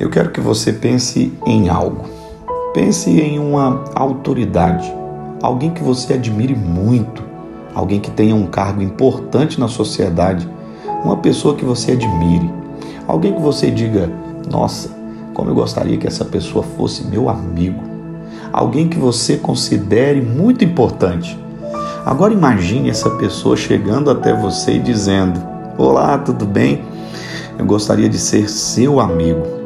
Eu quero que você pense em algo. Pense em uma autoridade, alguém que você admire muito, alguém que tenha um cargo importante na sociedade, uma pessoa que você admire, alguém que você diga: Nossa, como eu gostaria que essa pessoa fosse meu amigo, alguém que você considere muito importante. Agora imagine essa pessoa chegando até você e dizendo: Olá, tudo bem? Eu gostaria de ser seu amigo.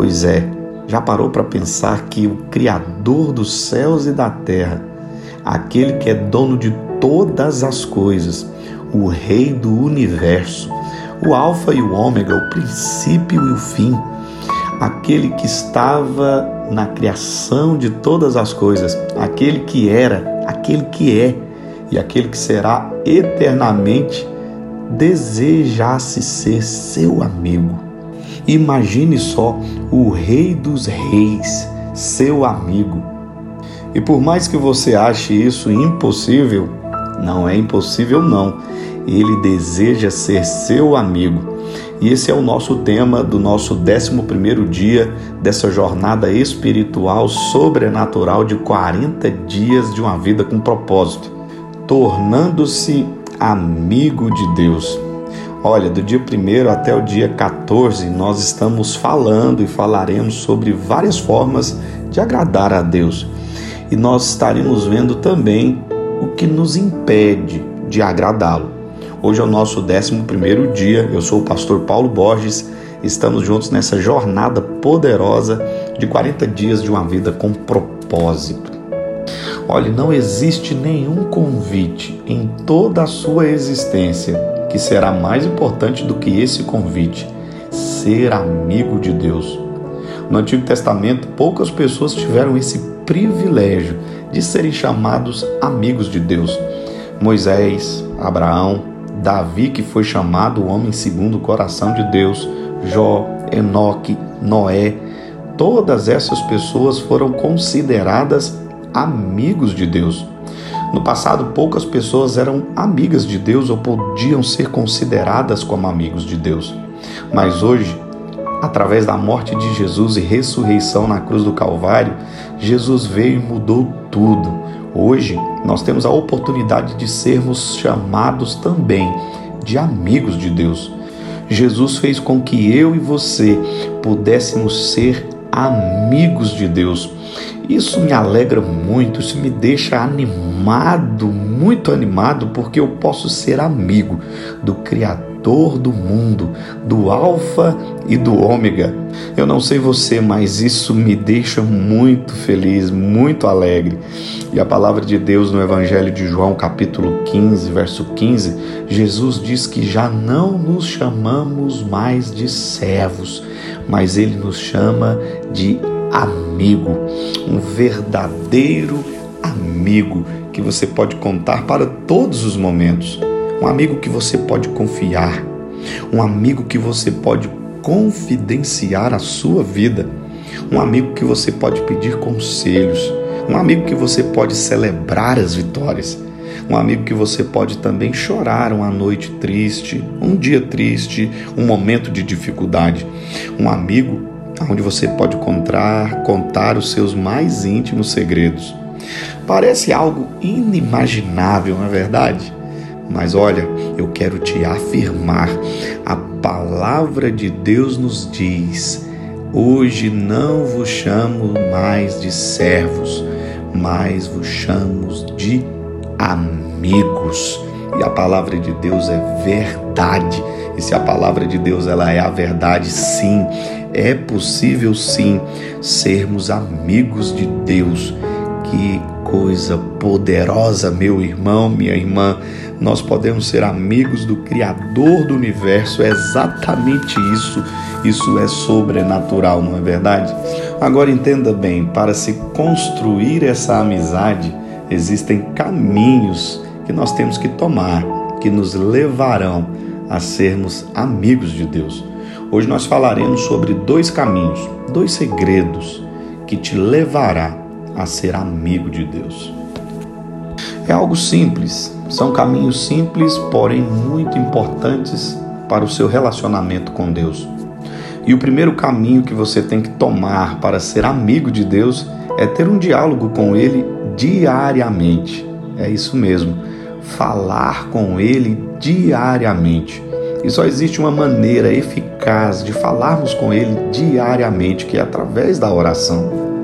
Pois é, já parou para pensar que o Criador dos céus e da terra, aquele que é dono de todas as coisas, o Rei do universo, o Alfa e o Ômega, o princípio e o fim, aquele que estava na criação de todas as coisas, aquele que era, aquele que é e aquele que será eternamente, desejasse ser seu amigo Imagine só o Rei dos Reis, seu amigo. E por mais que você ache isso impossível, não é impossível não. Ele deseja ser seu amigo. E esse é o nosso tema do nosso 11 dia dessa jornada espiritual sobrenatural de 40 dias de uma vida com propósito, tornando-se amigo de Deus. Olha, do dia 1 até o dia 14, nós estamos falando e falaremos sobre várias formas de agradar a Deus. E nós estaremos vendo também o que nos impede de agradá-lo. Hoje é o nosso 11 dia. Eu sou o pastor Paulo Borges. Estamos juntos nessa jornada poderosa de 40 dias de uma vida com propósito. Olha, não existe nenhum convite em toda a sua existência que será mais importante do que esse convite: ser amigo de Deus. No Antigo Testamento, poucas pessoas tiveram esse privilégio de serem chamados amigos de Deus. Moisés, Abraão, Davi, que foi chamado o homem segundo o coração de Deus, Jó, Enoque, Noé, todas essas pessoas foram consideradas amigos de Deus. No passado, poucas pessoas eram amigas de Deus ou podiam ser consideradas como amigos de Deus. Mas hoje, através da morte de Jesus e ressurreição na cruz do Calvário, Jesus veio e mudou tudo. Hoje, nós temos a oportunidade de sermos chamados também de amigos de Deus. Jesus fez com que eu e você pudéssemos ser amigos de Deus. Isso me alegra muito, isso me deixa animado, muito animado, porque eu posso ser amigo do Criador do mundo, do Alfa e do Ômega. Eu não sei você, mas isso me deixa muito feliz, muito alegre. E a palavra de Deus no Evangelho de João, capítulo 15, verso 15, Jesus diz que já não nos chamamos mais de servos, mas ele nos chama de amigo, um verdadeiro amigo que você pode contar para todos os momentos, um amigo que você pode confiar, um amigo que você pode confidenciar a sua vida, um amigo que você pode pedir conselhos, um amigo que você pode celebrar as vitórias, um amigo que você pode também chorar uma noite triste, um dia triste, um momento de dificuldade, um amigo onde você pode contar, contar os seus mais íntimos segredos. Parece algo inimaginável, não é verdade? Mas olha, eu quero te afirmar: a palavra de Deus nos diz: hoje não vos chamo mais de servos, mas vos chamo de amigos. E a palavra de Deus é verdade. E se a palavra de Deus ela é a verdade, sim, é possível sim sermos amigos de Deus. Que coisa poderosa, meu irmão, minha irmã. Nós podemos ser amigos do Criador do universo. É exatamente isso. Isso é sobrenatural, não é verdade? Agora entenda bem: para se construir essa amizade, existem caminhos que nós temos que tomar, que nos levarão a sermos amigos de Deus. Hoje nós falaremos sobre dois caminhos, dois segredos que te levará a ser amigo de Deus. É algo simples, são caminhos simples, porém muito importantes para o seu relacionamento com Deus. E o primeiro caminho que você tem que tomar para ser amigo de Deus é ter um diálogo com Ele diariamente. É isso mesmo, falar com Ele diariamente. E só existe uma maneira eficaz de falarmos com Ele diariamente, que é através da oração.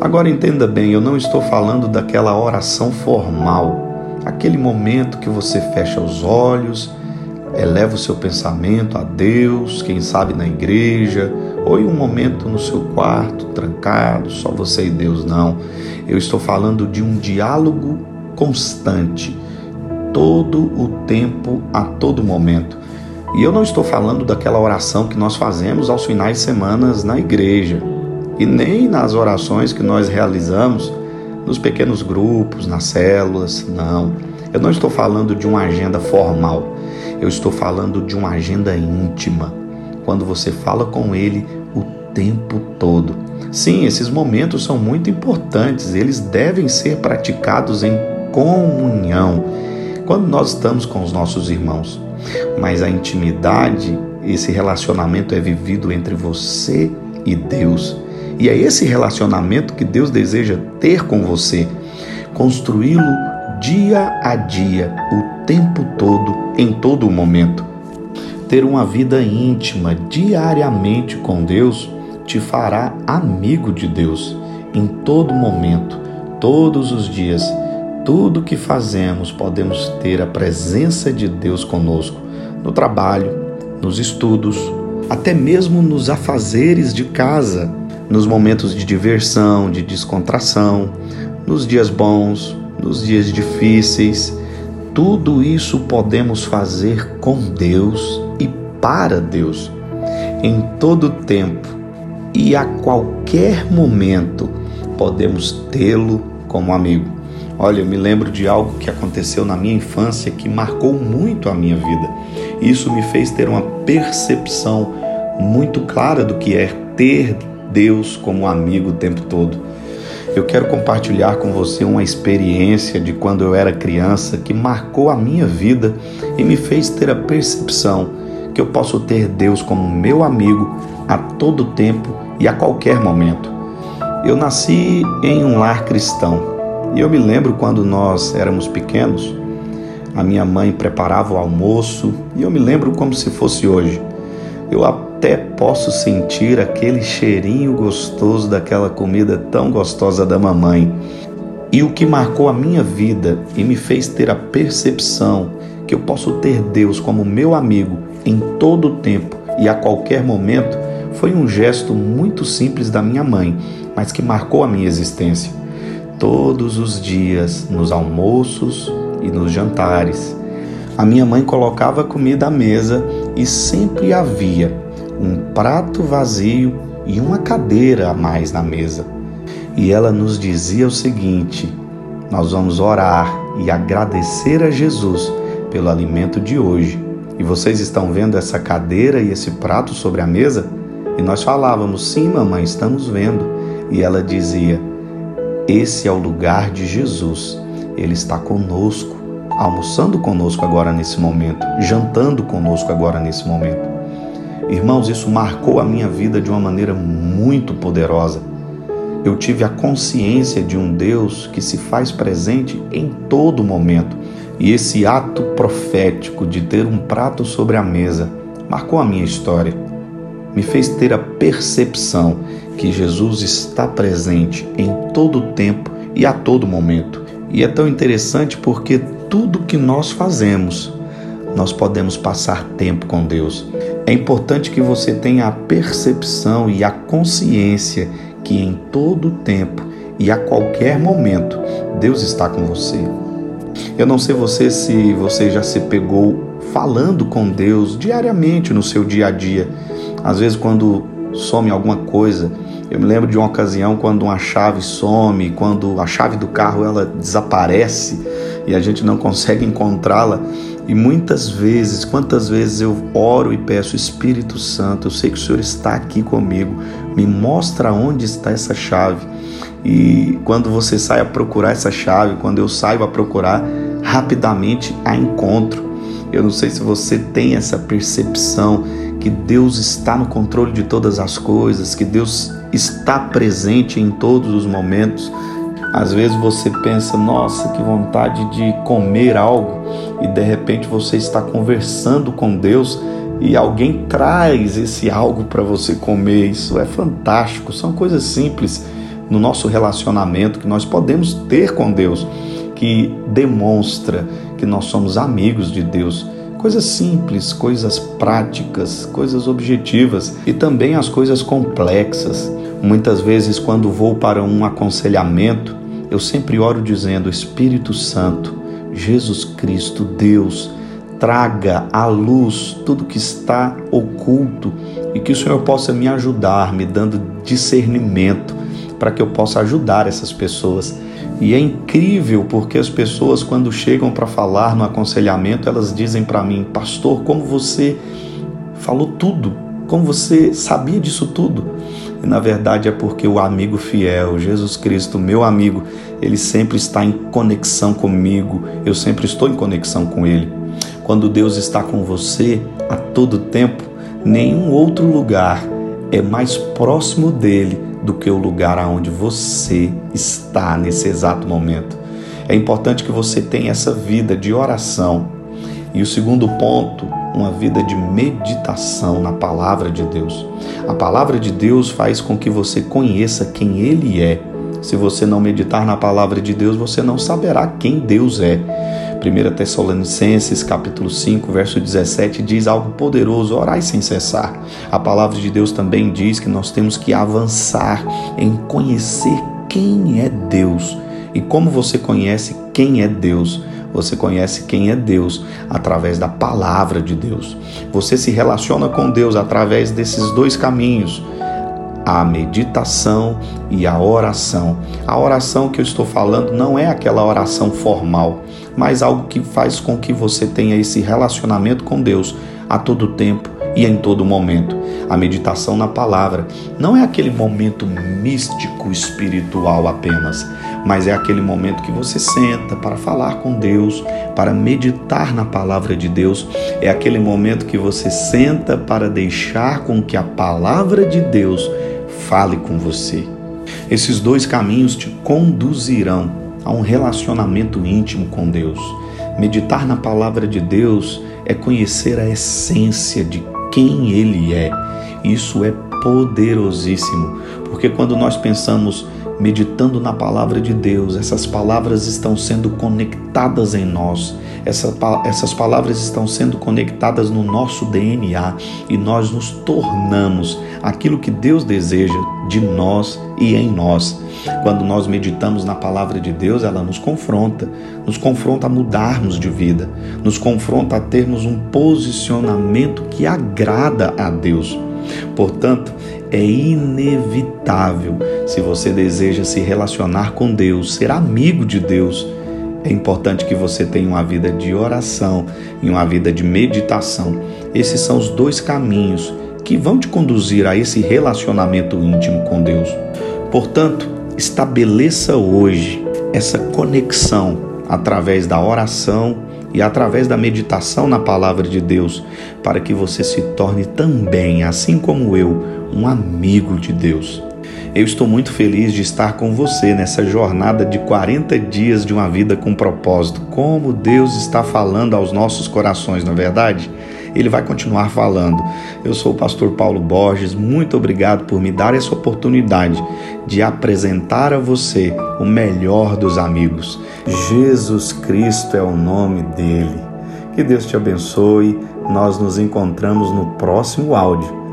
Agora entenda bem, eu não estou falando daquela oração formal, aquele momento que você fecha os olhos, eleva o seu pensamento a Deus, quem sabe na igreja, ou em um momento no seu quarto, trancado, só você e Deus, não. Eu estou falando de um diálogo constante, todo o tempo, a todo momento. E eu não estou falando daquela oração que nós fazemos aos finais de semanas na igreja, e nem nas orações que nós realizamos nos pequenos grupos, nas células, não. Eu não estou falando de uma agenda formal, eu estou falando de uma agenda íntima, quando você fala com ele o tempo todo. Sim, esses momentos são muito importantes, eles devem ser praticados em comunhão, quando nós estamos com os nossos irmãos. Mas a intimidade, esse relacionamento é vivido entre você e Deus. E é esse relacionamento que Deus deseja ter com você, construí-lo dia a dia, o tempo todo, em todo o momento. Ter uma vida íntima diariamente com Deus te fará amigo de Deus em todo momento, todos os dias. Tudo que fazemos podemos ter a presença de Deus conosco no trabalho, nos estudos, até mesmo nos afazeres de casa, nos momentos de diversão, de descontração, nos dias bons, nos dias difíceis. Tudo isso podemos fazer com Deus e para Deus, em todo tempo e a qualquer momento podemos tê-lo como amigo. Olha, eu me lembro de algo que aconteceu na minha infância que marcou muito a minha vida. Isso me fez ter uma percepção muito clara do que é ter Deus como amigo o tempo todo. Eu quero compartilhar com você uma experiência de quando eu era criança que marcou a minha vida e me fez ter a percepção que eu posso ter Deus como meu amigo a todo tempo e a qualquer momento. Eu nasci em um lar cristão e eu me lembro quando nós éramos pequenos, a minha mãe preparava o almoço e eu me lembro como se fosse hoje. Eu até posso sentir aquele cheirinho gostoso daquela comida tão gostosa da mamãe. E o que marcou a minha vida e me fez ter a percepção que eu posso ter Deus como meu amigo em todo o tempo e a qualquer momento foi um gesto muito simples da minha mãe, mas que marcou a minha existência. Todos os dias, nos almoços e nos jantares, a minha mãe colocava comida à mesa e sempre havia um prato vazio e uma cadeira a mais na mesa. E ela nos dizia o seguinte: nós vamos orar e agradecer a Jesus pelo alimento de hoje. E vocês estão vendo essa cadeira e esse prato sobre a mesa? E nós falávamos: sim, mamãe, estamos vendo. E ela dizia: esse é o lugar de Jesus. Ele está conosco, almoçando conosco agora nesse momento, jantando conosco agora nesse momento. Irmãos, isso marcou a minha vida de uma maneira muito poderosa. Eu tive a consciência de um Deus que se faz presente em todo momento. E esse ato profético de ter um prato sobre a mesa marcou a minha história. Me fez ter a percepção que Jesus está presente em todo o tempo e a todo momento. E é tão interessante porque tudo que nós fazemos, nós podemos passar tempo com Deus. É importante que você tenha a percepção e a consciência que em todo tempo e a qualquer momento Deus está com você. Eu não sei você se você já se pegou falando com Deus diariamente no seu dia a dia. Às vezes quando some alguma coisa, eu me lembro de uma ocasião quando uma chave some, quando a chave do carro ela desaparece e a gente não consegue encontrá-la. E muitas vezes, quantas vezes eu oro e peço, Espírito Santo, eu sei que o Senhor está aqui comigo, me mostra onde está essa chave. E quando você sai a procurar essa chave, quando eu saio a procurar, rapidamente a encontro. Eu não sei se você tem essa percepção que Deus está no controle de todas as coisas, que Deus está presente em todos os momentos. Às vezes você pensa, nossa, que vontade de comer algo, e de repente você está conversando com Deus e alguém traz esse algo para você comer. Isso é fantástico, são coisas simples no nosso relacionamento que nós podemos ter com Deus, que demonstra que nós somos amigos de Deus. Coisas simples, coisas práticas, coisas objetivas e também as coisas complexas. Muitas vezes, quando vou para um aconselhamento, eu sempre oro dizendo: Espírito Santo, Jesus Cristo, Deus, traga à luz tudo que está oculto e que o Senhor possa me ajudar, me dando discernimento para que eu possa ajudar essas pessoas. E é incrível porque as pessoas, quando chegam para falar no aconselhamento, elas dizem para mim, pastor, como você falou tudo, como você sabia disso tudo. E na verdade é porque o amigo fiel, Jesus Cristo, meu amigo, ele sempre está em conexão comigo, eu sempre estou em conexão com ele. Quando Deus está com você a todo tempo, nenhum outro lugar é mais próximo dele do que o lugar aonde você está nesse exato momento. É importante que você tenha essa vida de oração. E o segundo ponto, uma vida de meditação na palavra de Deus. A palavra de Deus faz com que você conheça quem ele é. Se você não meditar na palavra de Deus, você não saberá quem Deus é. 1 Tessalonicenses capítulo 5, verso 17 diz algo poderoso: orai sem cessar. A palavra de Deus também diz que nós temos que avançar em conhecer quem é Deus. E como você conhece quem é Deus? Você conhece quem é Deus através da palavra de Deus. Você se relaciona com Deus através desses dois caminhos a meditação e a oração. A oração que eu estou falando não é aquela oração formal, mas algo que faz com que você tenha esse relacionamento com Deus a todo tempo e em todo momento. A meditação na palavra não é aquele momento místico espiritual apenas, mas é aquele momento que você senta para falar com Deus, para meditar na palavra de Deus. É aquele momento que você senta para deixar com que a palavra de Deus fale com você. Esses dois caminhos te conduzirão a um relacionamento íntimo com Deus. Meditar na palavra de Deus é conhecer a essência de quem Ele é. Isso é poderosíssimo, porque quando nós pensamos meditando na palavra de Deus, essas palavras estão sendo conectadas em nós, essa, essas palavras estão sendo conectadas no nosso DNA e nós nos tornamos aquilo que Deus deseja de nós e em nós. Quando nós meditamos na palavra de Deus, ela nos confronta, nos confronta a mudarmos de vida, nos confronta a termos um posicionamento que agrada a Deus. Portanto, é inevitável, se você deseja se relacionar com Deus, ser amigo de Deus, é importante que você tenha uma vida de oração e uma vida de meditação. Esses são os dois caminhos que vão te conduzir a esse relacionamento íntimo com Deus. Portanto, estabeleça hoje essa conexão através da oração e através da meditação na palavra de Deus, para que você se torne também, assim como eu, um amigo de Deus. Eu estou muito feliz de estar com você nessa jornada de 40 dias de uma vida com propósito. Como Deus está falando aos nossos corações, na é verdade? Ele vai continuar falando. Eu sou o pastor Paulo Borges, muito obrigado por me dar essa oportunidade de apresentar a você o melhor dos amigos. Jesus Cristo é o nome dele. Que Deus te abençoe. Nós nos encontramos no próximo áudio